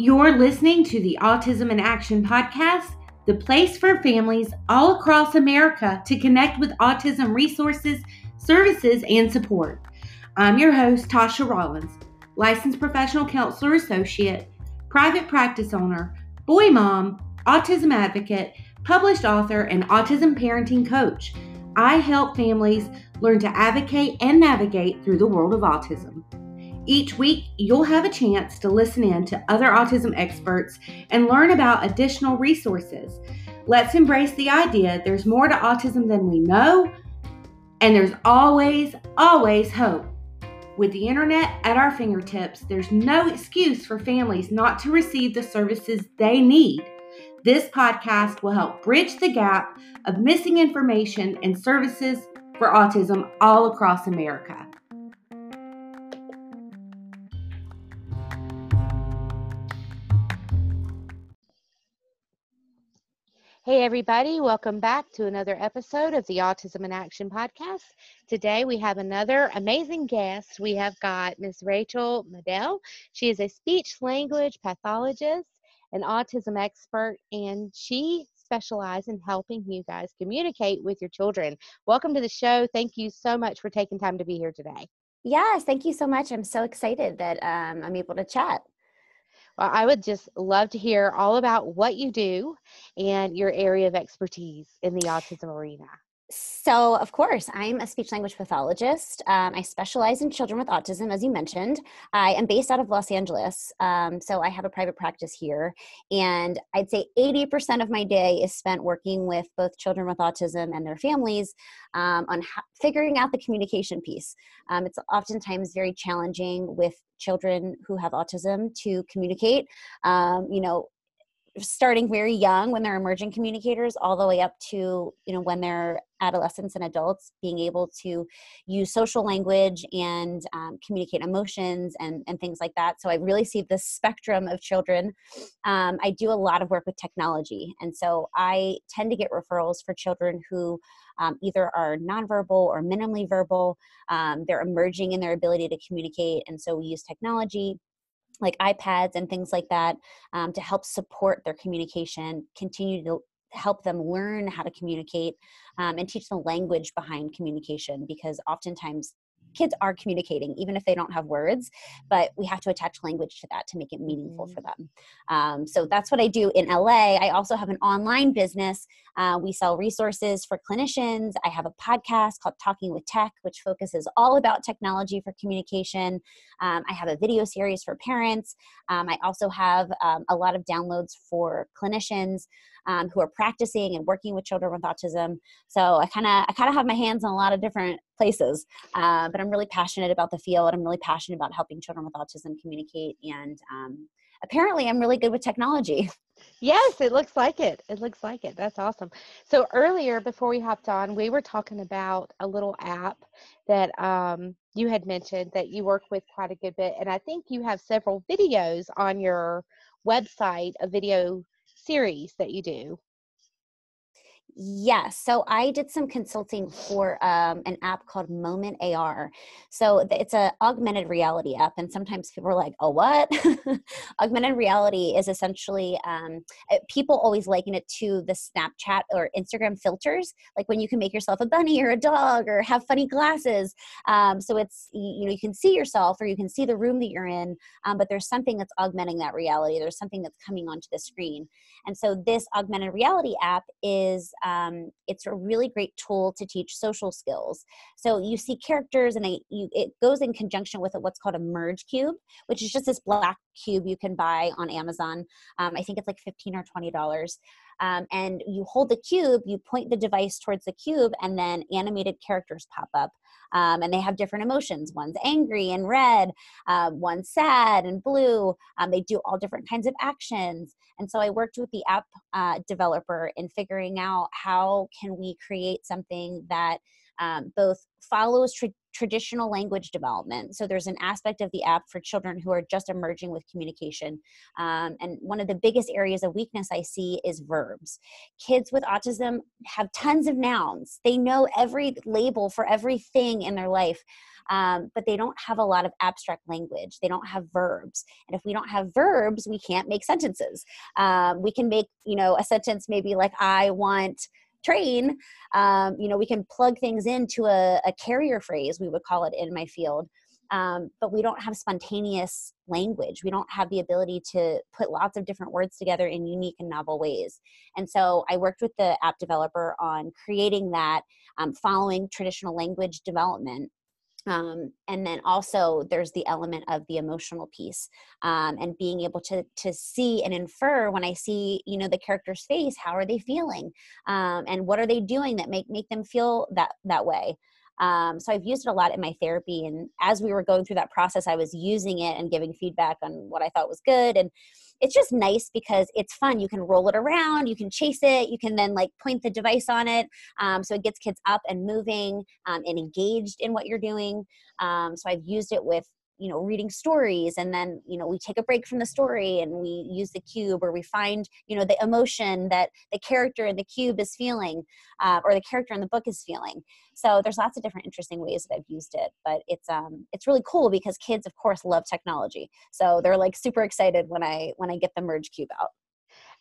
You're listening to the Autism in Action podcast, the place for families all across America to connect with autism resources, services, and support. I'm your host, Tasha Rollins, licensed professional counselor associate, private practice owner, boy mom, autism advocate, published author, and autism parenting coach. I help families learn to advocate and navigate through the world of autism. Each week, you'll have a chance to listen in to other autism experts and learn about additional resources. Let's embrace the idea there's more to autism than we know, and there's always, always hope. With the internet at our fingertips, there's no excuse for families not to receive the services they need. This podcast will help bridge the gap of missing information and services for autism all across America. Hey, everybody, welcome back to another episode of the Autism in Action podcast. Today we have another amazing guest. We have got Miss Rachel Madel. She is a speech language pathologist, an autism expert, and she specializes in helping you guys communicate with your children. Welcome to the show. Thank you so much for taking time to be here today. Yes, thank you so much. I'm so excited that um, I'm able to chat. Well, I would just love to hear all about what you do and your area of expertise in the autism arena. So, of course, I'm a speech language pathologist. Um, I specialize in children with autism, as you mentioned. I am based out of Los Angeles. Um, so, I have a private practice here. And I'd say 80% of my day is spent working with both children with autism and their families um, on figuring out the communication piece. Um, it's oftentimes very challenging with children who have autism to communicate. Um, you know, starting very young when they're emerging communicators all the way up to you know when they're adolescents and adults being able to use social language and um, communicate emotions and, and things like that. So i really see the spectrum of children. Um, i do a lot of work with technology and so i tend to get referrals for children who um, either are nonverbal or minimally verbal. Um, they're emerging in their ability to communicate and so we use technology like iPads and things like that um, to help support their communication, continue to help them learn how to communicate um, and teach the language behind communication because oftentimes kids are communicating even if they don't have words but we have to attach language to that to make it meaningful mm-hmm. for them. Um, so that's what i do in la i also have an online business. Uh, we sell resources for clinicians. I have a podcast called talking with tech which focuses all about technology for communication. Um, i have a video series for parents. Um, i also have um, a lot of downloads for clinicians um, who are practicing and working with children with autism. So I kind of I kind of have my hands in a lot of different places, uh, but I'm really passionate about the field. I'm really passionate about helping children with autism communicate, and um, apparently I'm really good with technology. Yes, it looks like it. It looks like it. That's awesome. So earlier, before we hopped on, we were talking about a little app that um, you had mentioned that you work with quite a good bit, and I think you have several videos on your website, a video series that you do. Yes. So I did some consulting for um, an app called Moment AR. So it's a augmented reality app, and sometimes people are like, "Oh, what?" augmented reality is essentially um, eh, people always liken it to the Snapchat or Instagram filters, like when you can make yourself a bunny or a dog or have funny glasses. Um, so it's you know you can see yourself or you can see the room that you're in, um, but there's something that's augmenting that reality. There's something that's coming onto the screen, and so this augmented reality app is um, it's a really great tool to teach social skills. So you see characters, and you, it goes in conjunction with what's called a merge cube, which is just this black cube you can buy on Amazon. Um, I think it's like fifteen or twenty dollars. Um, and you hold the cube, you point the device towards the cube, and then animated characters pop up. Um, and they have different emotions. One's angry and red, uh, one's sad and blue. Um, they do all different kinds of actions. And so I worked with the app uh, developer in figuring out how can we create something that um, both follows tra- traditional language development. So there's an aspect of the app for children who are just emerging with communication. Um, and one of the biggest areas of weakness I see is verbs. Kids with autism have tons of nouns, they know every label for everything in their life. Um, but they don't have a lot of abstract language. They don't have verbs, and if we don't have verbs, we can't make sentences. Um, we can make, you know, a sentence maybe like "I want train, um, you know, we can plug things into a, a, carrier phrase, we would call it in my field. Um, but we don't have spontaneous language. We don't have the ability to put lots of different words together in unique and novel ways. And so I worked with the app developer on creating that, um, following traditional language development um, and then also there's the element of the emotional piece um, and being able to to see and infer when i see you know the character's face how are they feeling? Um, and what are they doing that make make them feel that that way um, so I've used it a lot in my therapy. And as we were going through that process, I was using it and giving feedback on what I thought was good. And it's just nice because it's fun. You can roll it around, you can chase it, you can then like point the device on it. Um, so it gets kids up and moving um, and engaged in what you're doing. Um, so I've used it with you know reading stories and then you know we take a break from the story and we use the cube or we find you know the emotion that the character in the cube is feeling uh, or the character in the book is feeling. So there's lots of different interesting ways that i've used it but it's um it's really cool because kids of course love technology. So they're like super excited when i when i get the merge cube out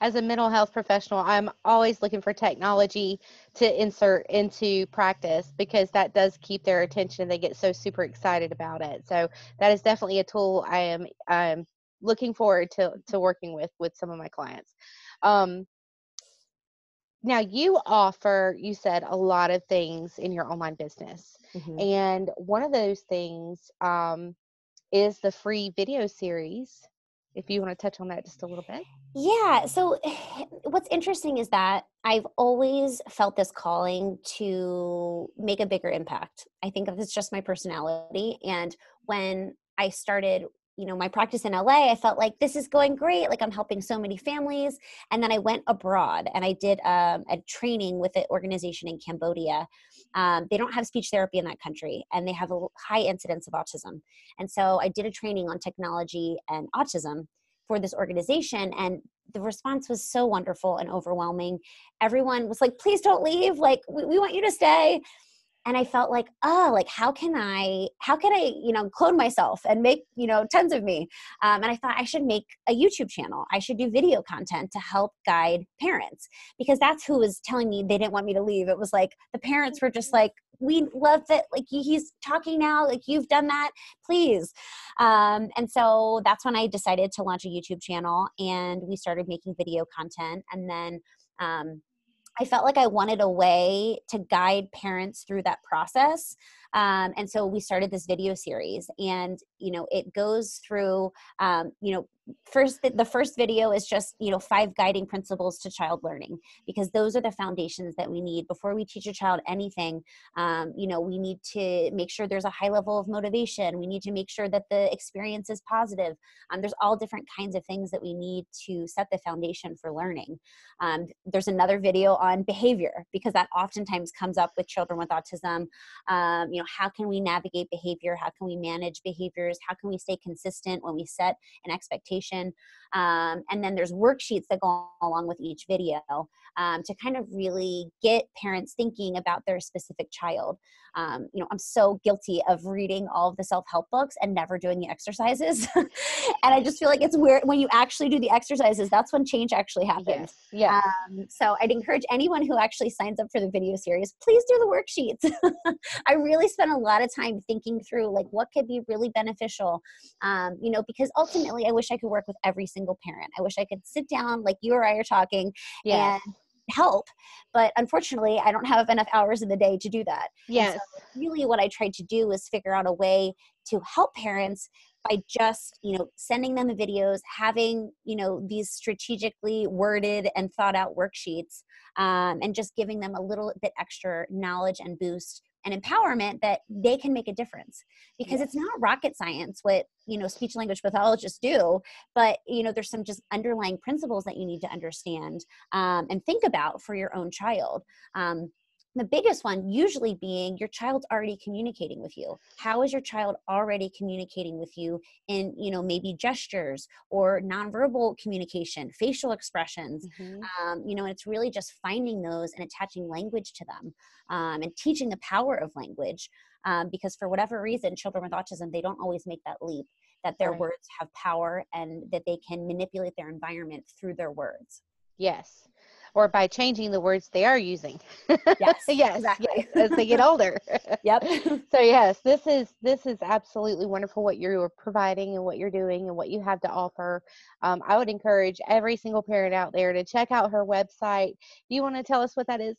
as a mental health professional, I'm always looking for technology to insert into practice because that does keep their attention. And they get so super excited about it. So that is definitely a tool I am I'm looking forward to to working with with some of my clients. Um, now you offer you said a lot of things in your online business mm-hmm. and one of those things um, is the free video series if you want to touch on that just a little bit. Yeah. So, what's interesting is that I've always felt this calling to make a bigger impact. I think it's just my personality. And when I started you know my practice in LA I felt like this is going great like I'm helping so many families and then I went abroad and I did um, a training with an organization in Cambodia. Um, they don't have speech therapy in that country and they have a high incidence of autism and so I did a training on technology and autism for this organization and the response was so wonderful and overwhelming. Everyone was like please don't leave like we, we want you to stay and i felt like oh like how can i how can i you know clone myself and make you know tons of me? Um, and i thought i should make a youtube channel. I should do video content to help guide parents because that's who was telling me they didn't want me to leave. It was like the parents were just like we love that like he's talking now like you've done that please. Um, and so that's when i decided to launch a youtube channel and we started making video content and then um, I felt like I wanted a way to guide parents through that process. Um, and so we started this video series, and you know, it goes through, um, you know, first the, the first video is just you know five guiding principles to child learning because those are the foundations that we need. Before we teach a child anything um, you know we need to make sure there's a high level of motivation. We need to make sure that the experience is positive. Um, there's all different kinds of things that we need to set the foundation for learning. Um, there's another video on behavior because that oftentimes comes up with children with autism. Um, you know how can we navigate behavior how can we manage behaviors how can we stay consistent when we set an expectation um, and then there's worksheets that go along with each video um, to kind of really get parents thinking about their specific child. Um, you know, I'm so guilty of reading all of the self help books and never doing the exercises. and I just feel like it's weird when you actually do the exercises, that's when change actually happens. Yes. Yeah. Um, so I'd encourage anyone who actually signs up for the video series, please do the worksheets. I really spent a lot of time thinking through like what could be really beneficial, um, you know, because ultimately I wish I could work with every single parent. I wish I could sit down like you or I are talking yeah. and help but unfortunately i don't have enough hours in the day to do that yes so really what i tried to do was figure out a way to help parents by just you know sending them the videos having you know these strategically worded and thought out worksheets um, and just giving them a little bit extra knowledge and boost and empowerment that they can make a difference because yes. it's not rocket science what you know speech language pathologists do but you know there's some just underlying principles that you need to understand um, and think about for your own child um, the biggest one usually being your child's already communicating with you how is your child already communicating with you in you know maybe gestures or nonverbal communication facial expressions mm-hmm. um, you know and it's really just finding those and attaching language to them um, and teaching the power of language um, because for whatever reason children with autism they don't always make that leap that their right. words have power and that they can manipulate their environment through their words yes or by changing the words they are using. Yes, yes, exactly. Yes, as they get older. yep. so yes, this is this is absolutely wonderful what you're providing and what you're doing and what you have to offer. Um, I would encourage every single parent out there to check out her website. Do you want to tell us what that is?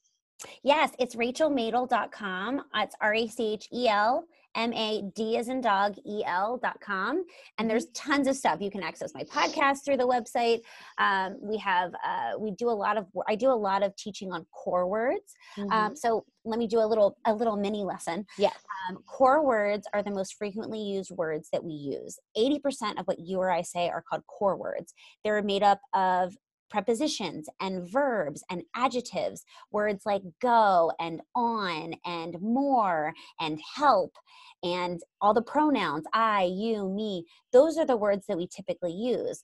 Yes, it's rachelmadel.com. It's R A C H E L M-A-D as in dog, E-L dot com. And mm-hmm. there's tons of stuff. You can access my podcast through the website. Um, we have, uh, we do a lot of, I do a lot of teaching on core words. Um, mm-hmm. Um, so let me do a little, a little mini lesson. Yes. Um, core words are the most frequently used words that we use. 80% of what you or I say are called core words. They're made up of prepositions and verbs and adjectives, words like go and on and more and help and all the pronouns I, you, me. Those are the words that we typically use.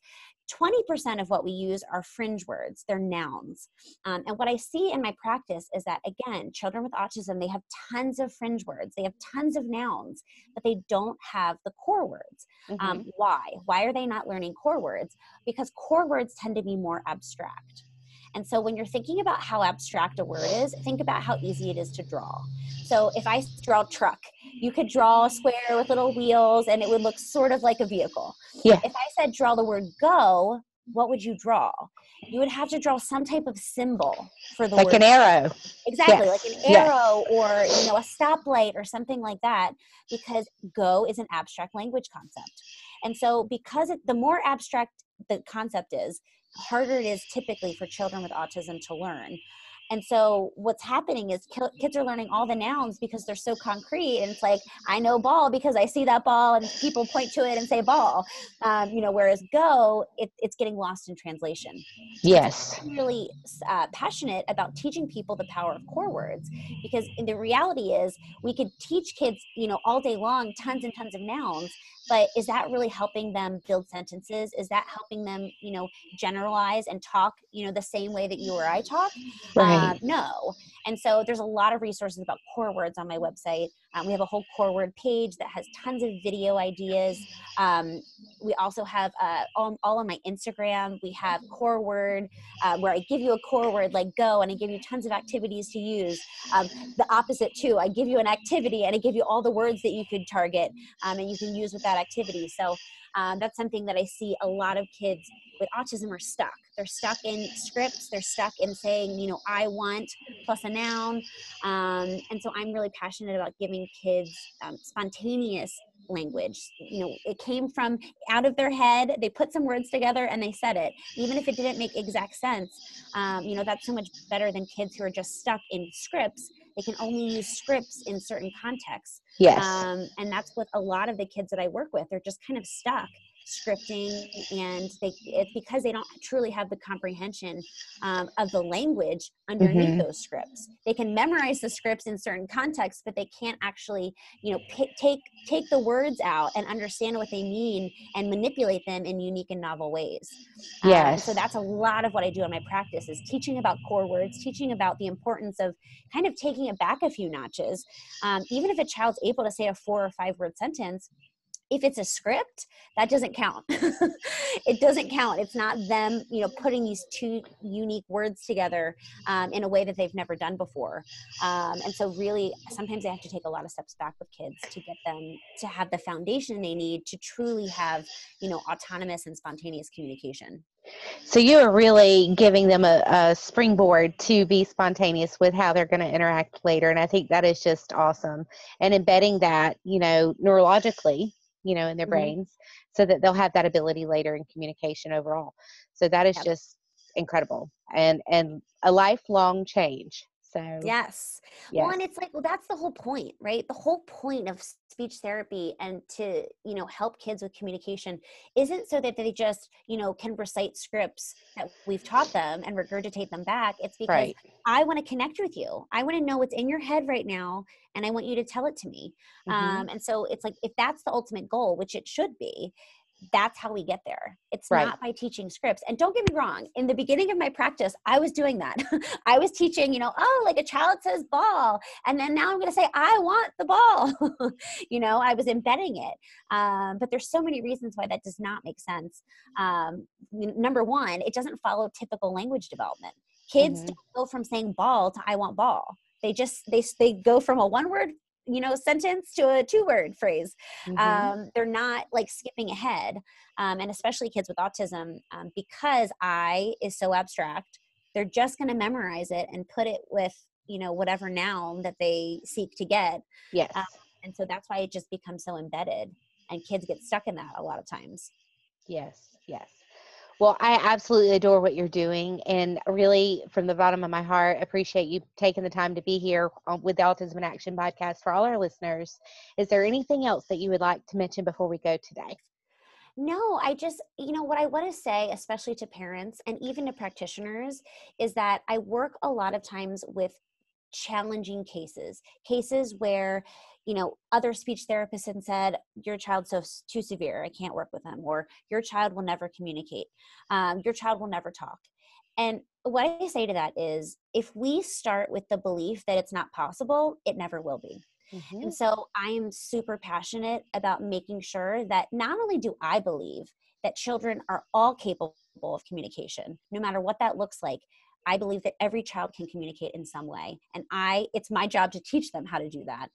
20% of what we use are fringe words, they're nouns. Um, and what I see in my practice is that, again, children with autism, they have tons of fringe words, they have tons of nouns, but they don't have the core words. Um, mm-hmm. Um, why? Why are they not learning core words? Because core words tend to be more abstract. And so when you're thinking about how abstract a word is, think about how easy it is to draw. So if I draw truck, you could draw a square with little wheels and it would look sort of like a vehicle. Yeah. If I said draw the word go, what would you draw? You would have to draw some type of symbol for the word. like word. an arrow. Exactly, yes. like an arrow yes. or you know a stoplight or something like that because go is an abstract language concept. And so because it, the more abstract the concept is, harder it is typically for children with autism to learn. And so what's happening is kids are learning all the nouns because they're so concrete. And it's like, I know ball because I see that ball and people point to it and say ball. Um, you know, whereas go, it, it's getting lost in translation. Yes. I'm really uh, passionate about teaching people the power of core words because the reality is we could teach kids, you know, all day long, tons and tons of nouns, but is that really helping them build sentences is that helping them you know generalize and talk you know the same way that you or i talk right. Uh, no and so there's a lot of resources about core words on my website um, we have a whole core word page that has tons of video ideas um, we also have uh, all, all, on my instagram we have core word uh, where i give you a core word like go and i give you tons of activities to use um, the opposite too i give you an activity and i give you all the words that you could target um, and you can use with that activity. So um, that's something that I see a lot of kids with autism are stuck. They're stuck in scripts. They're stuck in saying, you know, I want plus a noun. Um, and so I'm really passionate about giving kids um, spontaneous language. You know, it came from out of their head. They put some words together and they said it, even if it didn't make exact sense. Um, you know, that's so much better than kids who are just stuck in scripts they can only use scripts in certain contexts. Yes. Um, and that's what a lot of the kids that I work with, they're just kind of stuck scripting and they it's because they don't truly have the comprehension um, of the language underneath mm-hmm. those scripts. They can memorize the scripts in certain contexts but they can't actually you know p- take take the words out and understand what they mean and manipulate them in unique and novel ways. Yes um, so that's a lot of what i do in my practice is teaching about core words teaching about the importance of kind of taking it back a few notches. Um, even if a child's able to say a four or five word sentence if it's a script that doesn't count. It doesn't count. It's not them you know putting these two unique words together um, in a way that they've never done before. Um, and so really sometimes they have to take a lot of steps back with kids to get them to have the foundation they need to truly have you know autonomous and spontaneous communication. So you are really giving them a, a, springboard to be spontaneous with how they're going to interact later and i think that is just awesome. And embedding that you know neurologically you know, in their mm-hmm. brains so that they'll have that ability later in communication overall. So that is yep. just incredible and and a lifelong change. So yes. Well, and it's like, well, that's the whole point, right? The whole point of speech therapy and to, you know, help kids with communication isn't so that they just, you know, can recite scripts that we've taught them and regurgitate them back. It's because right. I want to connect with you. I want to know what's in your head right now and I want you to tell it to me. Mm-hmm. Um, and so it's like if that's the ultimate goal, which it should be, that's how we get there. It's right. not by teaching scripts. And don't get me wrong, in the beginning of my practice, I was doing that. I was teaching, you know, oh, like a child says ball. And then now I'm going to say, I want the ball. you know, I was embedding it. Um, but there's so many reasons why that does not make sense. Um, number one, it doesn't follow typical language development. Kids mm-hmm. don't go from saying ball to I want ball they just they they go from a one word you know sentence to a two word phrase. Mm-hmm. um, they're not like skipping ahead um, and especially kids with autism um, because i is so abstract they're just going to memorize it and put it with you know whatever noun that they seek to get yes. um, and so that's why it just becomes so embedded and kids get stuck in that a lot of times. Yes yes well, I absolutely adore what you're doing and really from the bottom of my heart appreciate you taking the time to be here um, with the Autism in Action podcast for all our listeners. Is there anything else that you would like to mention before we go today? No, I just, you know, what I want to say, especially to parents and even to practitioners, is that I work a lot of times with challenging cases, cases where, you know, other speech therapists had said, your child's so too severe, I can't work with them, or your child will never communicate, um, your child will never talk. And what I say to that is if we start with the belief that it's not possible, it never will be. Mm-hmm. And so I am super passionate about making sure that not only do I believe that children are all capable of communication, no matter what that looks like, I believe that every child can communicate in some way. And I it's my job to teach them how to do that.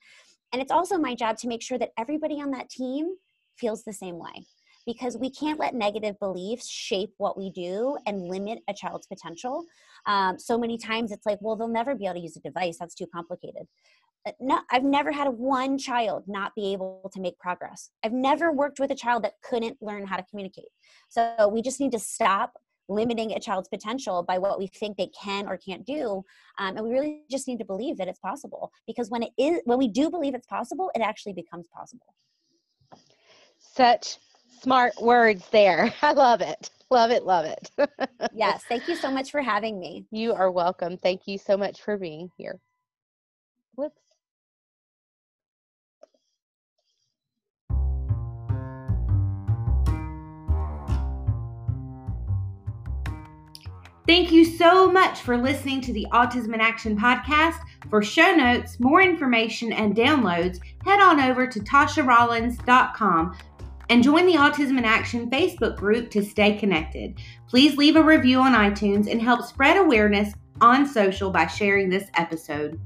And it's also my job to make sure that everybody on that team feels the same way because we can't let negative beliefs shape what we do and limit a child's potential. Um, so many times it's like, well, they'll never be able to use a device. That's too complicated. Uh, no, I've never had one child not be able to make progress. I've never worked with a child that couldn't learn how to communicate. So we just need to stop limiting a child's potential by what we think they can or can't do um, and we really just need to believe that it's possible because when it is when we do believe it's possible it actually becomes possible. Such smart words there. I love it. Love it love it. Yes thank you so much for having me. You are welcome. Thank you so much for being here. Whoops Thank you so much for listening to the Autism in Action podcast. For show notes, more information, and downloads, head on over to tasharollins.com and join the Autism in Action Facebook group to stay connected. Please leave a review on iTunes and help spread awareness on social by sharing this episode.